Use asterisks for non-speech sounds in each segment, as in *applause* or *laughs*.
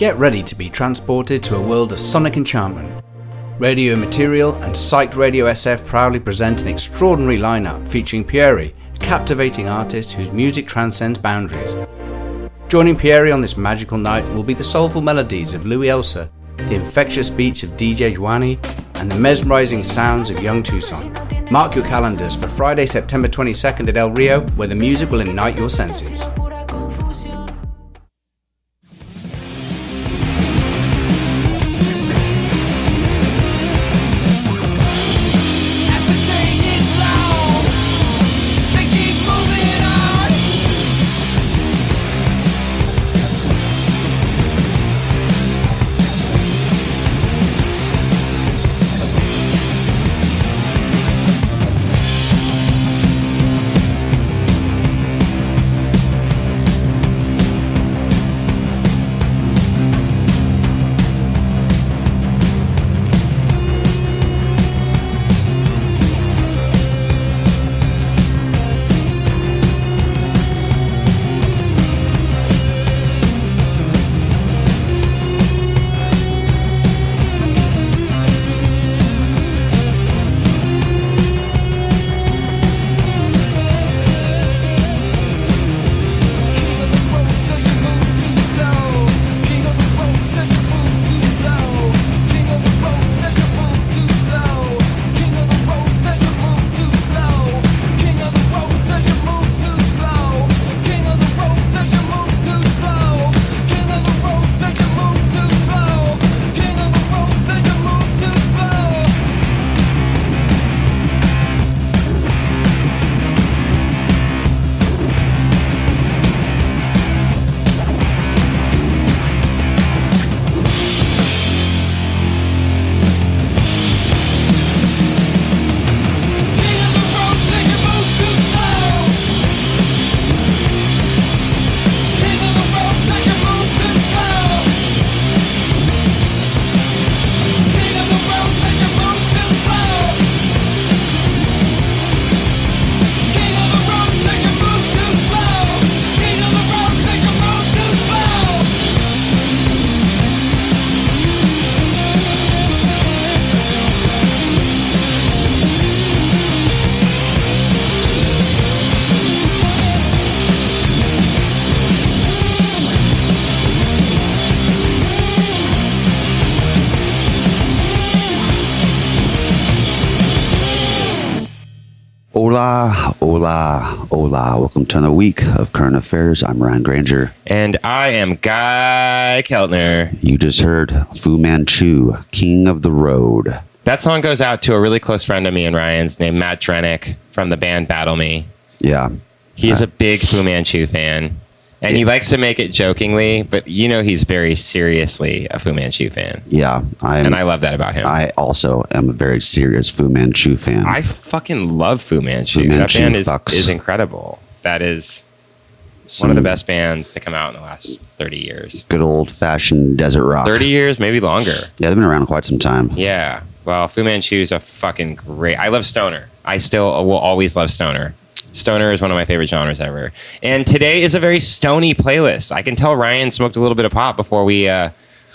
Get ready to be transported to a world of sonic enchantment. Radio Material and Psyched Radio SF proudly present an extraordinary lineup featuring Pieri, a captivating artist whose music transcends boundaries. Joining Pieri on this magical night will be the soulful melodies of Louis Elsa, the infectious beats of DJ Juani, and the mesmerizing sounds of Young Tucson. Mark your calendars for Friday, September 22nd at El Rio, where the music will ignite your senses. Affairs. I'm Ryan Granger. And I am Guy Keltner. You just heard Fu Manchu, King of the Road. That song goes out to a really close friend of me and Ryan's named Matt Drenick from the band Battle Me. Yeah, He's uh, a big Fu Manchu fan. And he likes to make it jokingly, but you know he's very seriously a Fu Manchu fan. yeah. I'm, And I love that about him. I, I also am a very serious Fu Manchu fan. I fucking love Fu Manchu. Fu that Manchu band is, is incredible. That is Some one of the best bands to come out in the last 30 years. Good old fashioned desert rock. 30 years, maybe longer. Yeah, they've been around quite some time. Yeah. Well, Fu Manchu's a fucking great. I love stoner. I still will always love stoner. Stoner is one of my favorite genres ever. And today is a very stony playlist. I can tell Ryan smoked a little bit of pot before we uh,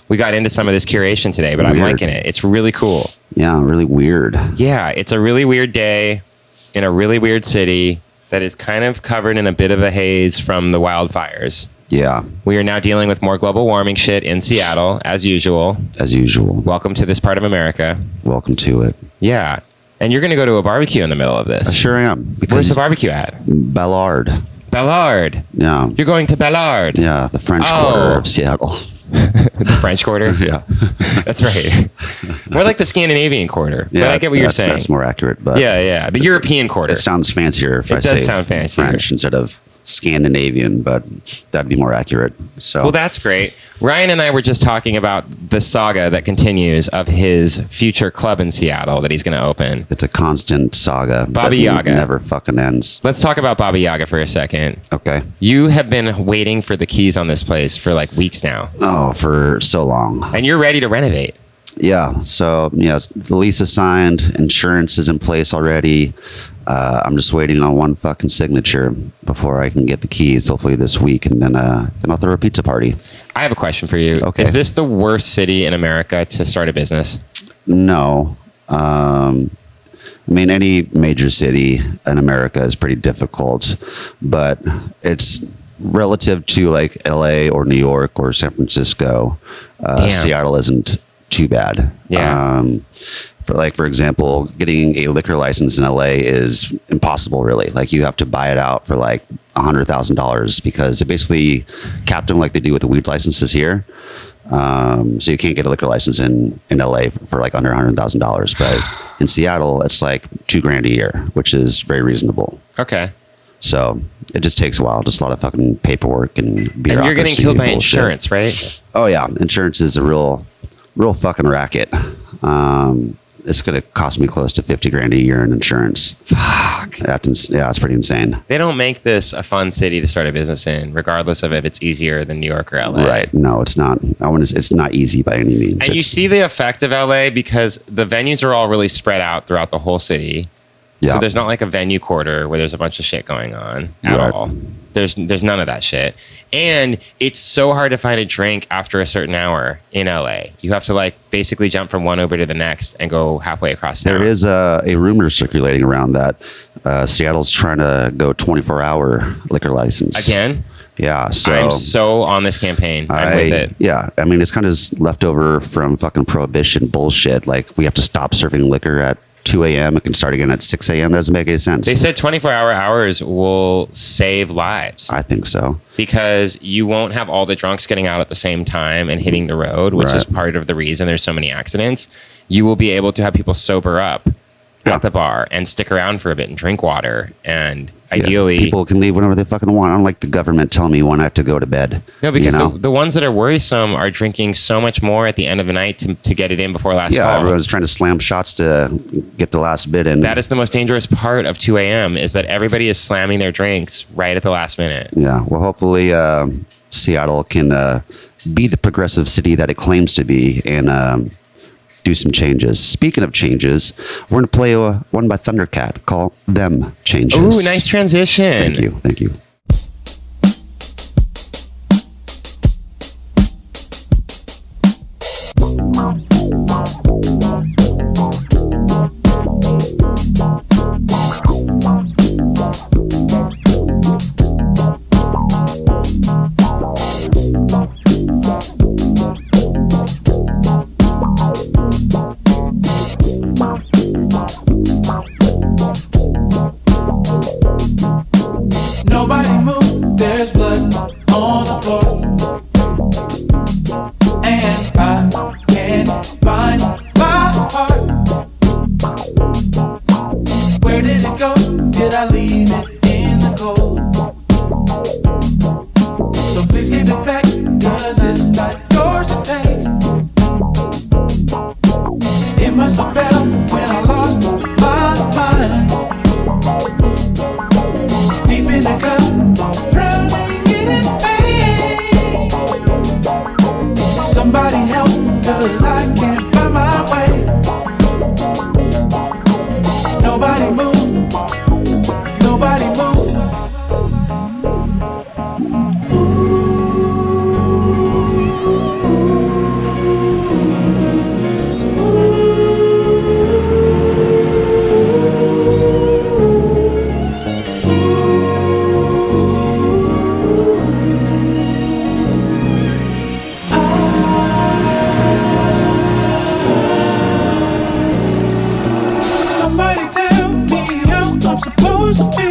we got into some of this curation today, but I'm liking it. It's really cool. Yeah, really weird. Yeah, it's a really weird day in a really weird city that is kind of covered in a bit of a haze from the wildfires. Yeah, We are now dealing with more global warming shit in Seattle, as usual. as usual. Welcome to this part of America. Welcome to it. Yeah. And you're going to go to a barbecue in the middle of this. I sure am. Where's the barbecue at? Ballard. Ballard. Yeah. You're going to Ballard. Yeah, the French Oh. Quarter of oh. Seattle. *laughs* The French Quarter. *laughs* Yeah. *laughs* That's right. More like the Scandinavian Quarter. Yeah, but I get what you're saying. That's more accurate, but yeah, yeah. The European Quarter. it sounds fancier if It I does say sound fancier. French instead of Scandinavian, but that'd be more accurate. So Well, that's great. Ryan and I were just talking about the saga that continues of his future club in Seattle that he's going to open. it's a constant saga. Baba Yaga. never fucking ends. Let's talk about Baba Yaga for a second. Okay. You have been waiting for the keys on this place for like weeks now, Oh, for so long. and you're ready to renovate. Yeah. So yeah, the lease is signed. Insurance is in place already. Uh, I'm just waiting on one fucking signature before I can get the keys. Hopefully this week, and then uh, then I'll throw a pizza party. I have a question for you. Okay. Is this the worst city in America to start a business? No. Um, I mean, any major city in America is pretty difficult, but it's relative to like LA or New York or San Francisco. Uh, Seattle isn't too bad. Yeah. Um, for like, for example, getting a liquor license in LA is impossible. Really, like you have to buy it out for like a hundred thousand dollars because they basically capped them like they do with the weed licenses here. Um, so you can't get a liquor license in, in LA for, for like under a hundred thousand dollars, *sighs* but in Seattle it's like two grand a year, which is very reasonable. Okay. So it just takes a while, just a lot of fucking paperwork and bureaucracy. And you're getting killed and by bullshit. insurance, right? Oh yeah, insurance is a real, real fucking racket. Um, it's gonna cost me close to fifty grand a year in insurance. Fuck. That's ins- yeah, it's pretty insane. They don't make this a fun city to start a business in, regardless of if it's easier than New York or LA. Right? No, it's not. I want to. It's not easy by any means. And you see the effect of LA because the venues are all really spread out throughout the whole city. Yeah. So there's not like a venue quarter where there's a bunch of shit going on at Right. all. There's there's none of that shit. And it's so hard to find a drink after a certain hour in LA. You have to like basically jump from one Uber to the next and go halfway across town. There is a, a rumor circulating around that uh, Seattle's trying to go 24 hour liquor license. again. Yeah. So, I'm so on this campaign. I'm I, with it. yeah, I mean, it's kind of leftover from fucking prohibition bullshit. Like, we have to stop serving liquor at 2 a.m. It can start again at 6 a.m. Doesn't make any sense. They said 24 hour hours will save lives I think so. because you won't have all the drunks getting out at the same time and hitting the road, which is Right. part of the reason there's so many accidents. You will be able to have people sober up Yeah. at the bar and stick around for a bit and drink water. And Yeah, ideally, people can leave whenever they fucking want. I don't like the government telling me when I have to go to bed. no, because you know? the, the ones that are worrisome are drinking so much more at the end of the night to, to get it in before last yeah, call. everyone's trying to slam shots to get the last bit in. That is the most dangerous part of 2 a.m. is that everybody is slamming their drinks right at the last minute. Yeah, well, hopefully uh, Seattle can uh, be the progressive city that it claims to be and um, do some changes. Speaking of changes, we're going to play uh, one by Thundercat called Them Changes. Ooh, nice transition. Thank you. Thank you. Supposed to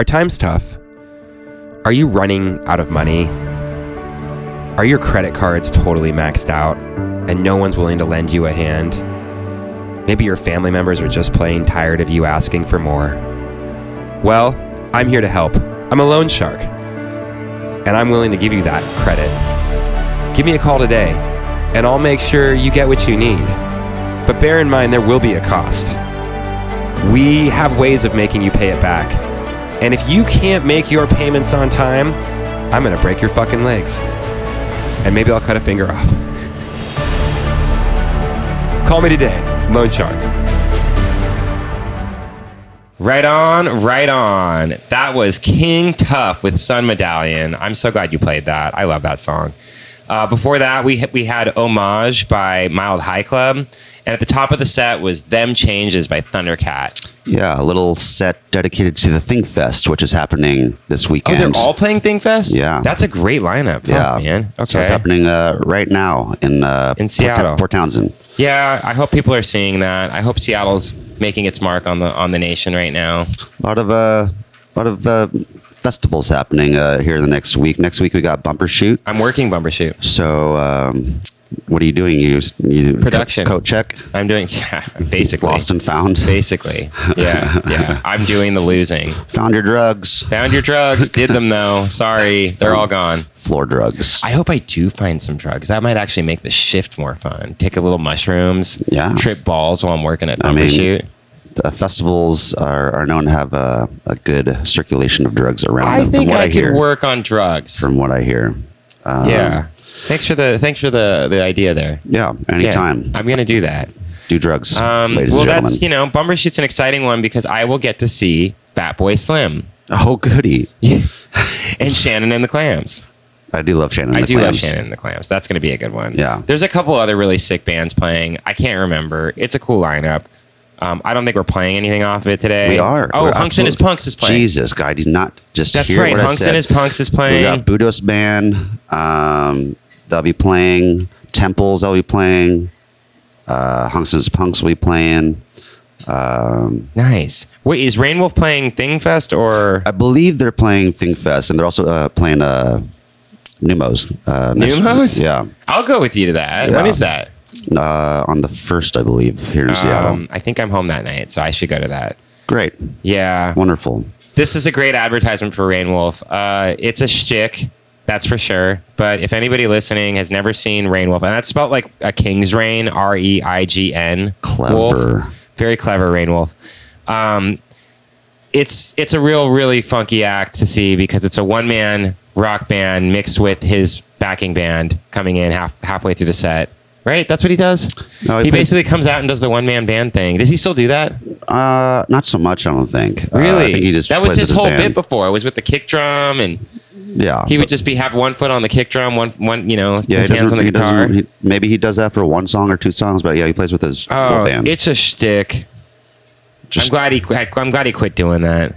Are times tough? Are you running out of money? Are your credit cards totally maxed out and no one's willing to lend you a hand? Maybe your family members are just plain tired of you asking for more. Well, I'm here to help. I'm a loan shark. And I'm willing to give you that credit. Give me a call today, and I'll make sure you get what you need. But bear in mind, there will be a cost. We have ways of making you pay it back. And if you can't make your payments on time, I'm gonna break your fucking legs. And maybe I'll cut a finger off. Call me today, Loan Shark. Right on, right on. That was King Tuff with Sun Medallion. I'm so glad you played that. I love that song. Uh, before that, we we had Homage by Mild High Club, and at the top of the set was Them Changes by Thundercat. Yeah, a little set dedicated to the Thing Fest, which is happening this Oh, weekend. they're all playing Thing Fest. Yeah. that's a great lineup. Fuck, yeah, man. Okay. So it's happening uh, right now in uh, In Port- Seattle. Port Townsend. Yeah, I hope people are seeing that. I hope Seattle's making its mark on the on the nation right now. A lot of uh, lot of uh, festivals happening uh, here the next week. Next week we got Bumbershoot. I'm working bumbershoot. So um, what are you doing? You, you Production. coat check, I'm doing *laughs* yeah, basically lost and found. Basically, *laughs* yeah, yeah. I'm doing the losing. Found your drugs, Found your drugs. Did them though. Sorry, they're all gone. floor drugs. I hope I do find some drugs. That might actually make the shift more fun. Take a little mushrooms. Yeah. Trip balls while I'm working at I mean, shoot. the festivals are, are known to have a, a good circulation of drugs around I them. think I, I, could hear. work on drugs. From what I hear. Um, yeah. Thanks for the thanks for the the idea there. Yeah. Yeah, Anytime. I'm gonna do that. Do drugs, Um, ladies well, and gentlemen. that's you know, bumbershoot's an exciting one because I will get to see Fatboy Slim oh, goody. *laughs* and Shannon and the Clams. I do love Shannon. I the Clams. I do love Shannon and the Clams. That's going to be a good one. Yeah. There's a couple other really sick bands playing. I can't remember. It's a cool lineup. Um, I don't think we're playing anything off of it today. We are. Oh, We're Hunx and his Punx is playing. Jesus, guy, did not just That's hear right. Hunx and his Punx is playing. We got Budos Band. Um, they'll be playing. Temples, they'll be playing. Uh, Hunx and his Punx will be playing. Um, Nice. Wait, is Reignwolf playing Thingfest or I believe they're playing Thingfest, and they're also uh, playing uh, Neumos. Uh, Neumos? Yeah, I'll go with you to that. Yeah. When is that? Uh, on the first, I believe, here in Seattle. Um, I think I'm home that night, so I should go to that. Great, Yeah. wonderful. This is a great advertisement for Reignwolf. Uh, it's a shtick, that's for sure. But if anybody listening has never seen Reignwolf, and that's spelled like a king's reign, R E I G N. Clever. Wolf. Very clever, Reignwolf. Um, it's it's a real really funky act to see because it's a one man rock band mixed with his backing band coming in half halfway through the set. Right, that's what he does. No, he he played- basically comes out and does the one man band thing. Does he still do that? Uh, not so much, I don't think. Uh, I Really? think he just that was plays his whole band. bit before. It was with the kick drum, and Yeah, he would just be have one foot on the kick drum, one one you know, yeah. his he hands on the he doesn't- guitar. he- maybe he does that for one song or two songs, but yeah, he plays with his full oh, band. it's a shtick. Just- I'm glad he qu- I'm glad he quit doing that.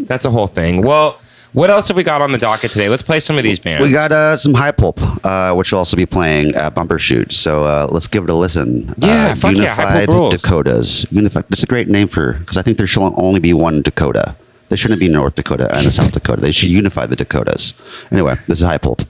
That's a whole thing. Well, what else have we got on the docket today? Let's play some of these bands. We got uh, some high pulp, uh, which will also be playing at Bumbershoot. So uh, let's give it a listen. Yeah, uh, fuck yeah, High Unified Pulp rules. Dakotas. Unified. That's a great name for because I think there should only be one Dakota. There shouldn't be North Dakota and a South Dakota. They should unify the Dakotas. Anyway, this is high pulp.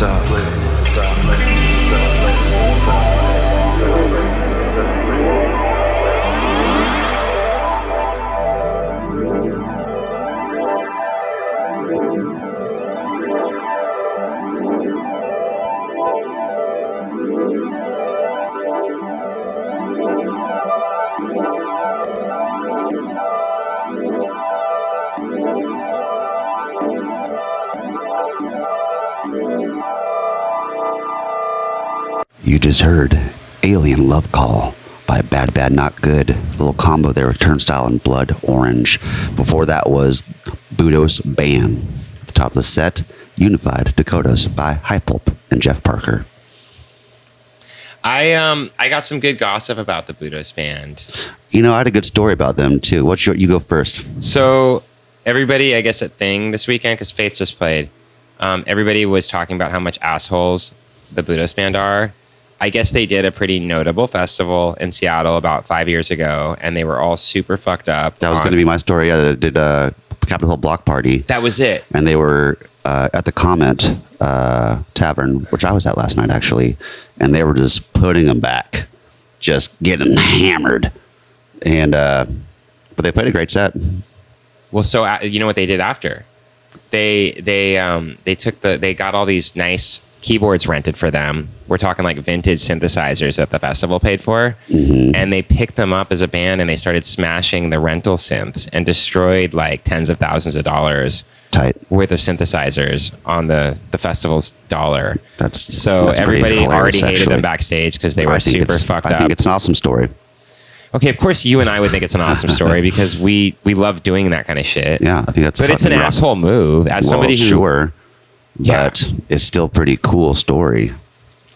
Floating Just heard Alien Love Call by Bad Bad Not Good. A little combo there with Turnstile and Blood Orange. Before that was Budos Band. At the top of the set, Unified Dakotas by High Pulp and Jeff Parker. I um I got some good gossip about the Budos band. You know, I had a good story about them too. What's your? You go first. So everybody, I guess at Thing this weekend because Faith just played. Um, everybody was talking about how much assholes the Budos band are. I guess they did a pretty notable festival in Seattle about five years ago, and they were all super fucked up. That was on- going to be my story. Yeah, they did a Capitol Hill block party, That was it. and they were uh, at the Comet uh, Tavern, which I was at last night actually, and they were just putting them back, just getting hammered, and uh, but they played a great set. Well, so uh, you know what they did after? They they um they took the they got all these nice keyboards rented for them. We're talking like vintage synthesizers that the festival paid for, mm-hmm. and they picked them up as a band and they started smashing the rental synths and destroyed like tens of thousands of dollars Tight. worth of synthesizers on the the festival's dollar. That's So that's everybody hilarious, already hated actually. them backstage because they were super fucked I up. think it's an awesome story. okay, of course you and I would think it's an awesome story *laughs* because we we love doing that kind of shit. Yeah, I think that's. But it's an rough. asshole move. As Well, somebody who sure, Yeah. it's still pretty cool story.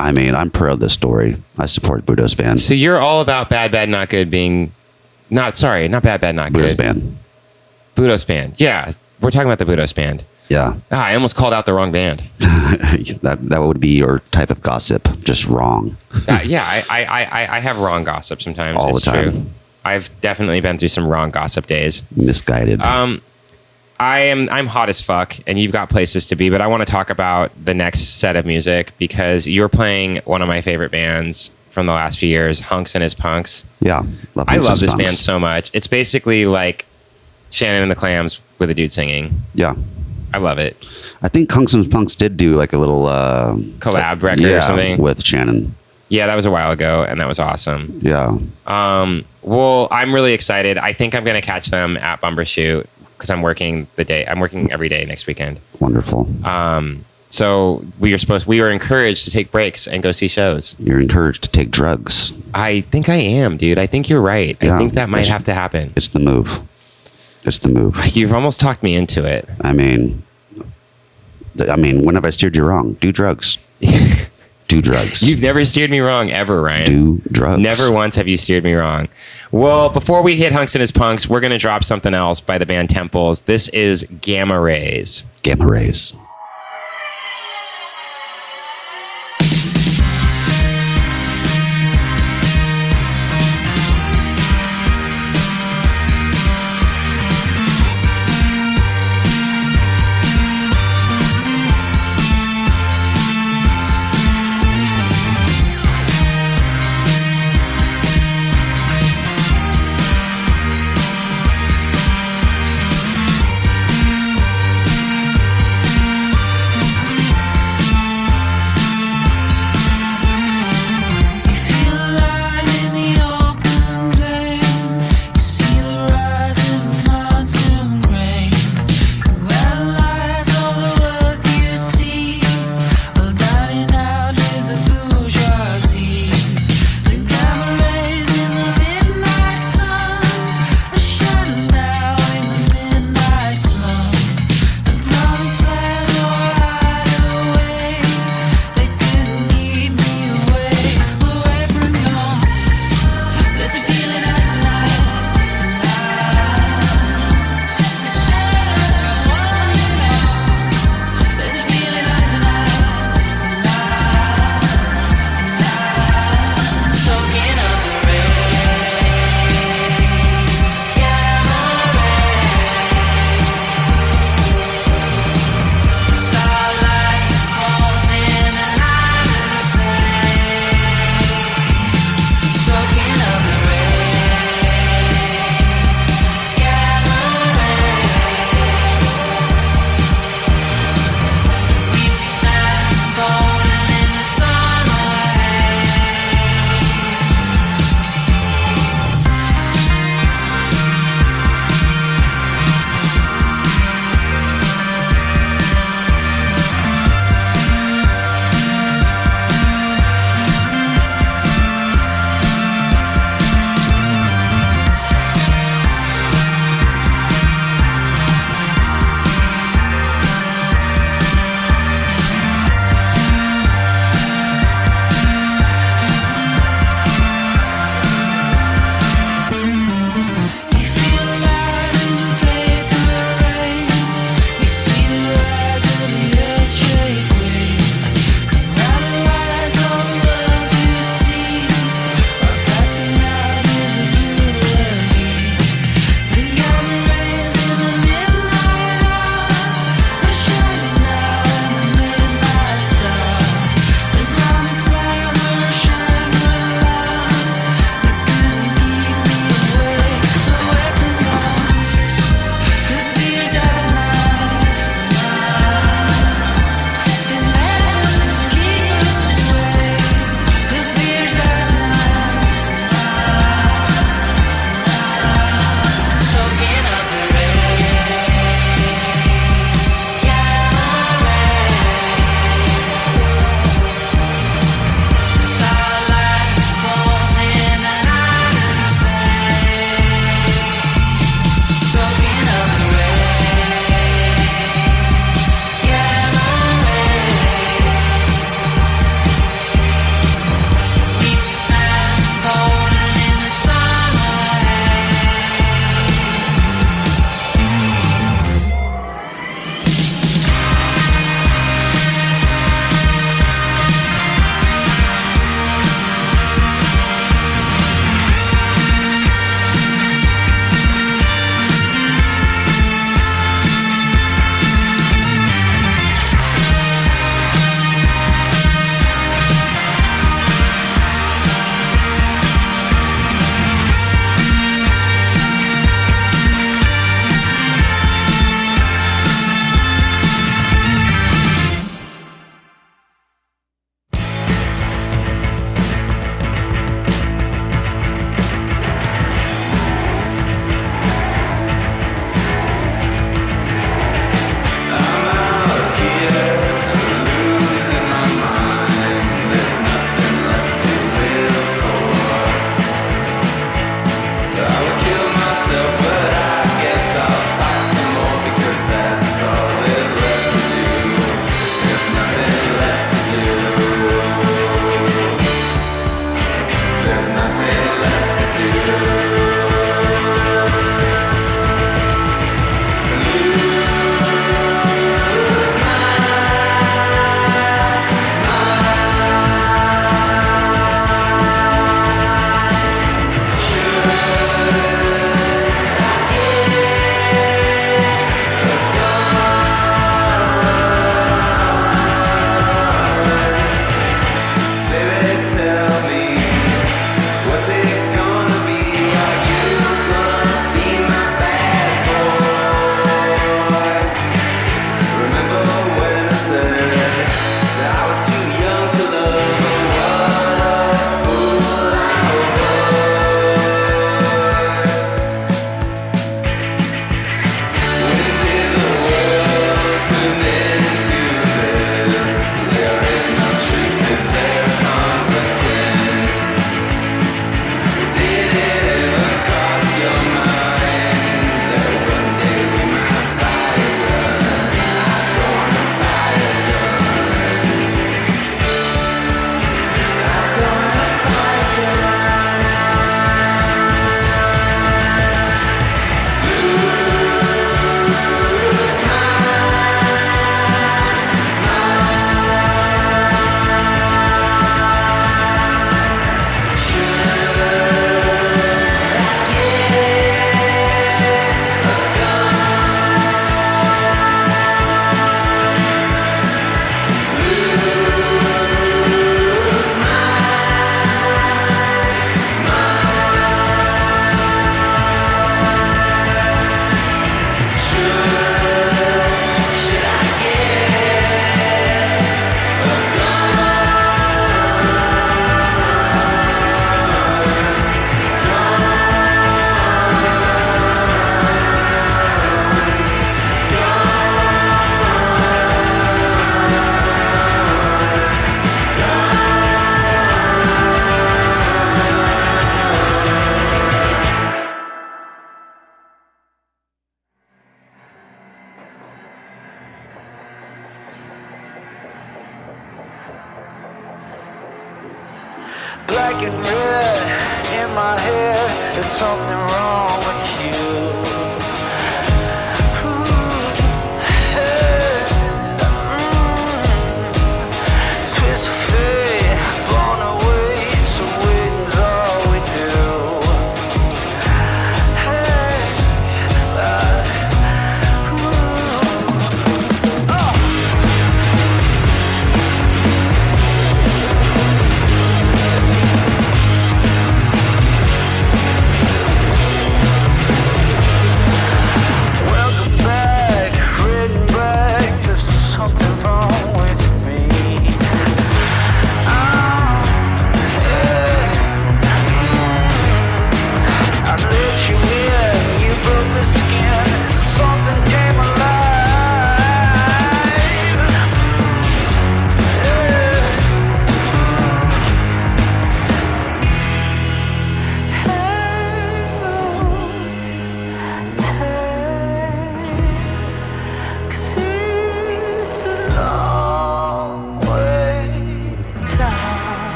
I mean, I'm proud of this story. I support Budos band. So you're all about bad, bad, not good being, not sorry, not bad, bad, not Budos good. band. Budos band. Yeah, we're talking about the Budos band. Yeah, Ah, I almost called out the wrong band. *laughs* that that would be your type of gossip, just wrong. Uh, yeah, I, I, I, I have wrong gossip sometimes. All the time. True. I've definitely been through some wrong gossip days. Misguided. Um, I am I'm hot as fuck, and you've got places to be. But I want to talk about the next set of music because you're playing one of my favorite bands from the last few years, Hunx and His Punx. yeah, I love this Punx. band so much. It's basically like Shannon and the Clams with a dude singing. Yeah, I love it. I think Hunx and His Punx did do like a little uh, Collab record or something. with Shannon. Yeah, that was a while ago, and that was awesome. Yeah, Um, well, I'm really excited. I think I'm going to catch them at Bumbershoot because I'm working the day. I'm working every day next weekend. wonderful. Um, so we are supposed. We were encouraged to take breaks and go see shows. You're encouraged to take drugs. I think I am, dude. I think you're right. I think that might have to happen. It's the move. It's the move. *laughs* You've almost talked me into it. I mean, I mean, when have I steered you wrong? Do drugs. *laughs* Do drugs. You've never steered me wrong ever, Ryan. do drugs. Never once have you steered me wrong. Well, before we hit Hunx and His Punx, we're going to drop something else by the band Temples. This is Gamma Rays. Gamma rays.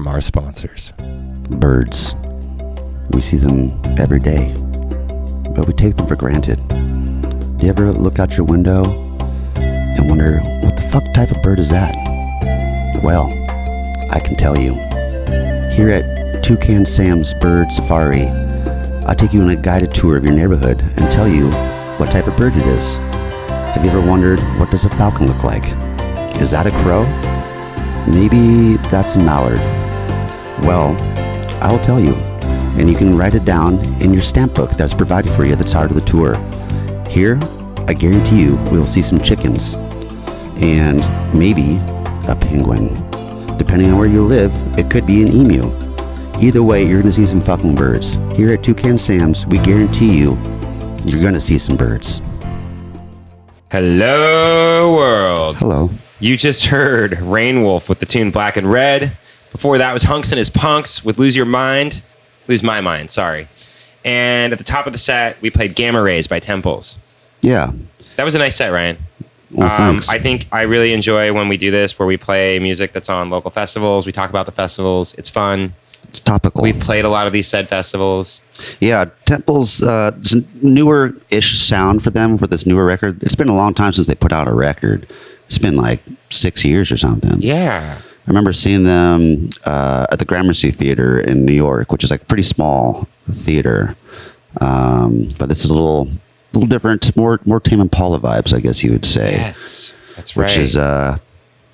From our sponsors. Birds. We see them every day, but we take them for granted. Do you ever look out your window and wonder, what the fuck type of bird is that? Well, I can tell you. Here at Toucan Sam's Bird Safari, I'll take you on a guided tour of your neighborhood and tell you what type of bird it is. Have you ever wondered, what does a falcon look like? Is that a crow? Maybe that's a mallard. Well, I'll tell you, and you can write it down in your stamp book that's provided for you at the start of the tour. Here, I guarantee you we'll see some chickens and maybe a penguin. Depending on where you live, it could be an emu. Either way, you're going to see some fucking birds. Here at Toucan Sam's, we guarantee you you're going to see some birds. Hello, world. Hello. You just heard Reignwolf with the tune Black and Red. Before that was Hunx and his Punx with Lose Your Mind. Lose My Mind, sorry. And at the top of the set, we played Gamma Rays by Temples. Yeah. That was a nice set, Ryan. Well, Um. I think I really enjoy when we do this, where we play music that's on local festivals. We talk about the festivals. It's fun. it's topical. We've played a lot of these said festivals. Yeah, Temple's uh, it's a newer-ish sound for them for this newer record. It's been a long time since they put out a record. It's been like six years or something. Yeah. Remember seeing them uh, at the Gramercy Theater in New York, which is like a pretty small theater. Um, but this is a little, little different, more more Tame Impala vibes, I guess you would say. Yes, that's right. Which is uh,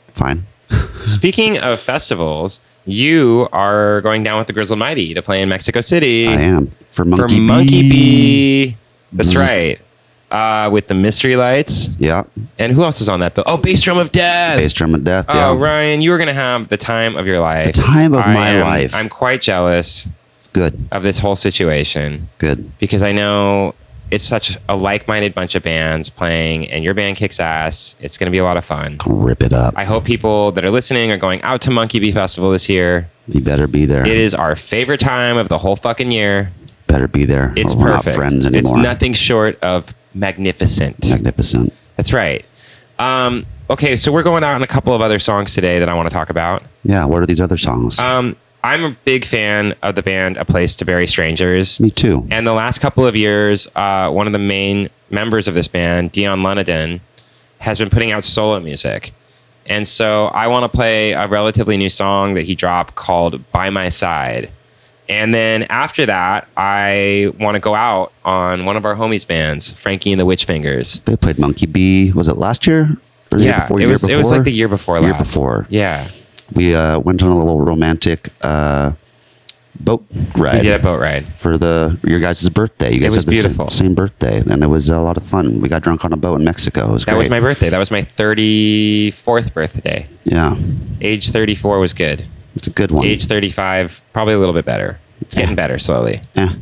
fine. *laughs* Speaking of festivals, you are going down with the Grizzled Mighty to play in Mexico City. I am for for Monkey, Monkey Bee. Bee. That's right. Uh, with the Mystery Lights. Yeah, And who else is on that bill? Oh, Bass Drum of Death. Bass Drum of Death. Yeah, Oh, Ryan, you are going to have the time of your life. The time of I my am- life. I'm quite jealous good, of this whole situation good. because I know it's such a like-minded bunch of bands playing, and your band kicks ass. It's going to be a lot of fun. Rip it up. I hope people that are listening are going out to Monkey Bee Festival this year. you better be there. It is our favorite time of the whole fucking year. better be there. It's we're perfect. friends anymore. It's nothing short of magnificent. magnificent. That's right. Um, okay, so we're going out on a couple of other songs today that I want to talk about. Yeah. What are these other songs? Um, I'm a big fan of the band A Place to Bury Strangers. Me too. And the last couple of years, uh, one of the main members of this band, Dion Lunadon, has been putting out solo music. And so I want to play a relatively new song that he dropped called By My Side. And then after that, I want to go out on one of our homies' bands, Frankie and the Witch Fingers. They played Monkey B. Was it last year? Or Yeah, before, it was it was like the year before last Year last. before. Yeah, We uh, went on a little romantic uh, boat ride. we did a boat ride. for the your guys' birthday. You guys was had the same- beautiful. Same, birthday, and it was a lot of fun. We got drunk on a boat in Mexico. It was That great. was my birthday. That was my 34th birthday. yeah. Age 34 was good. It's a good one. Age 35, probably a little bit better. It's getting better slowly. Yeah.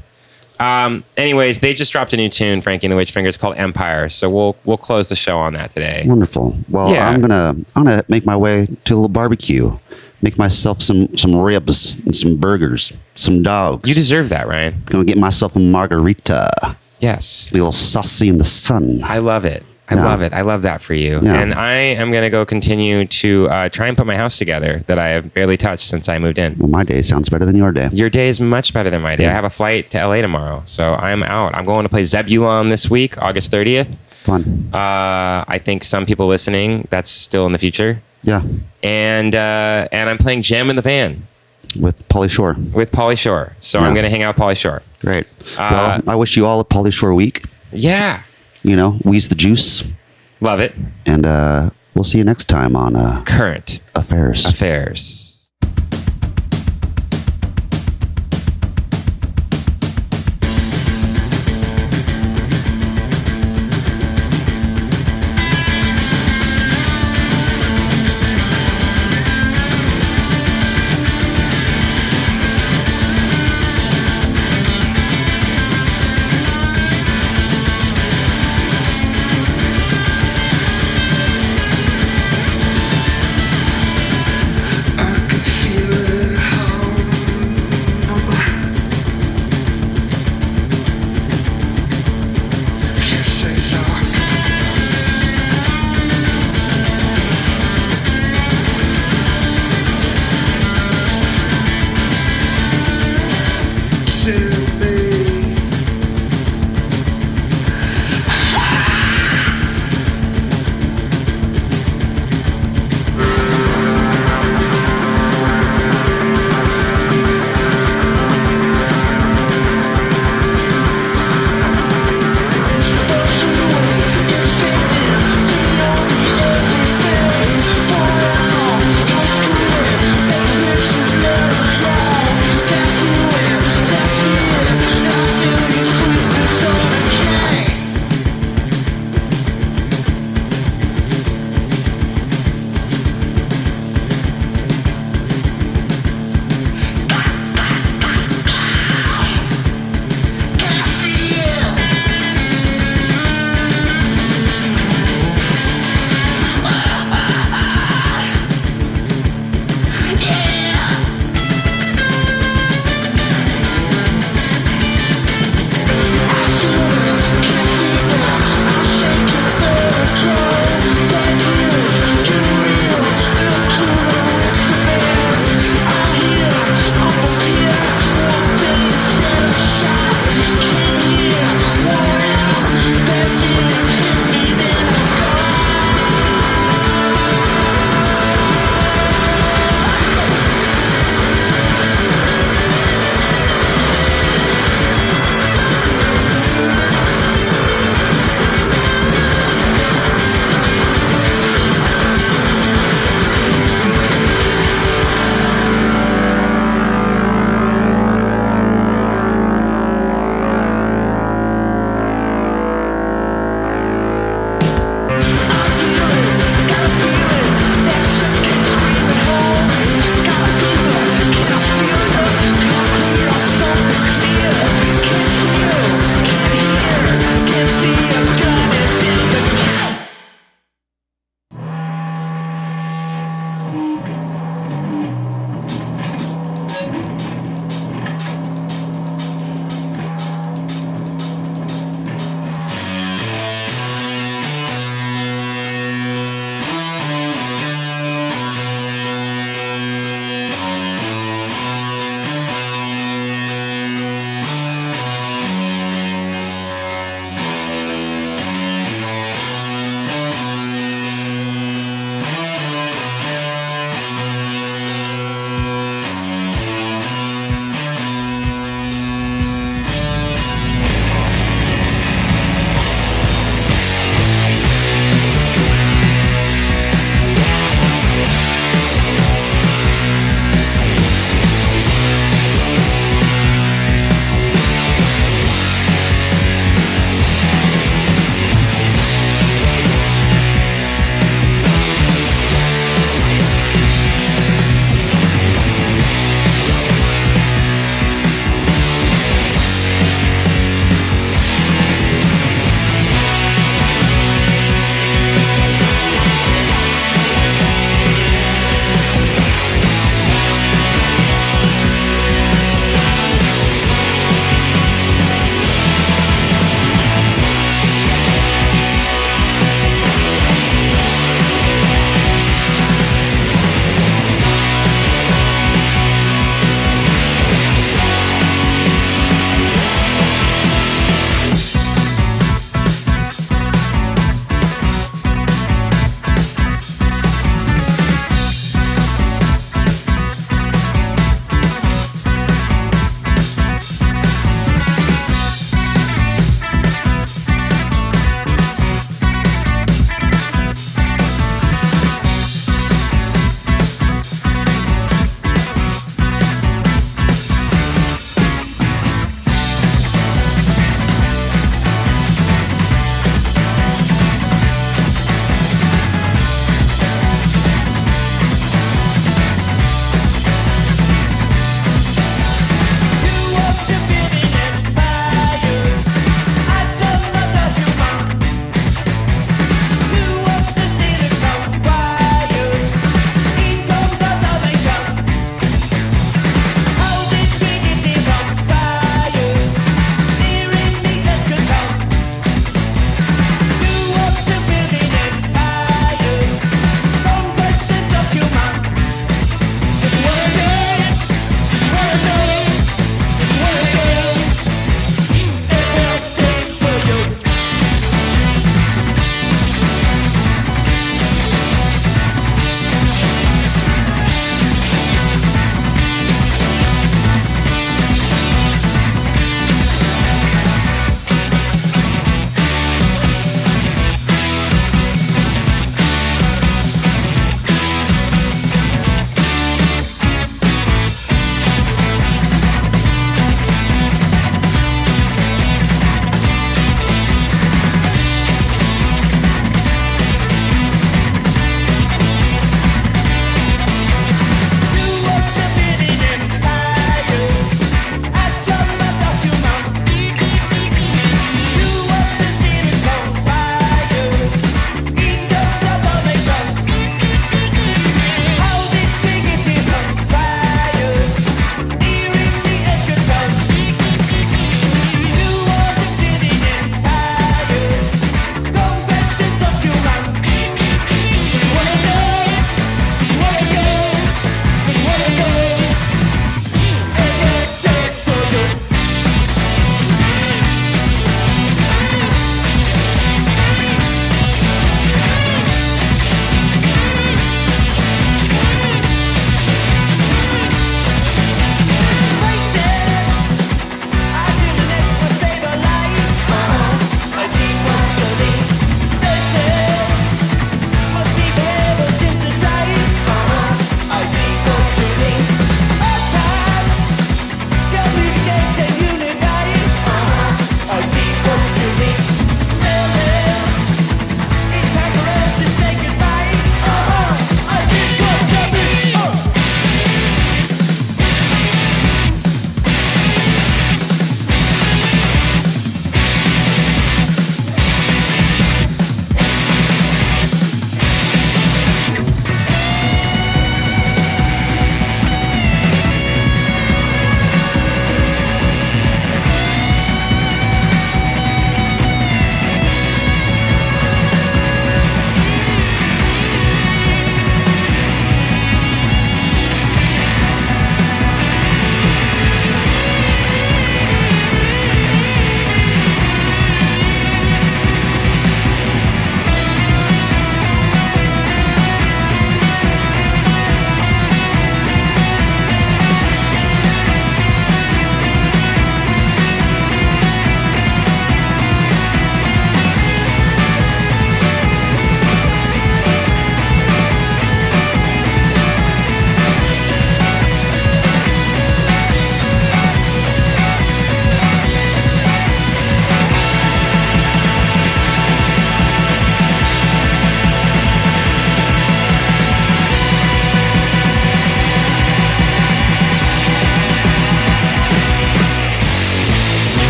Um, anyways, they just dropped a new tune, Frankie and the Witch Fingers, called Empire. So we'll we'll close the show on that today. Wonderful. Well, Yeah. I'm gonna I'm gonna make my way to a little barbecue. Make myself some some ribs and some burgers, some dogs. You deserve that, Ryan. gonna get myself a margarita, Yes. a little saucy in the sun. I love it. I Yeah. love it. I love that for you. And I am going to go continue to uh, try and put my house together that I have barely touched since I moved in. Well, my day sounds better than your day. Your day is much better than my day. Yeah. I have a flight to LA tomorrow, so I'm out. I'm going to play Zebulon this week, August 30th. Fun. Uh, I think some people listening, that's still in the future. Yeah. And uh, and I'm playing Jam in the Van With Pauly Shore. with Pauly Shore. So Yeah. I'm going to hang out with Pauly Shore. Great. Uh, well, I wish you all a Pauly Shore week. Yeah. You know, wheeze the juice. Love it. And uh, we'll see you next time on uh, Current Affairs. affairs.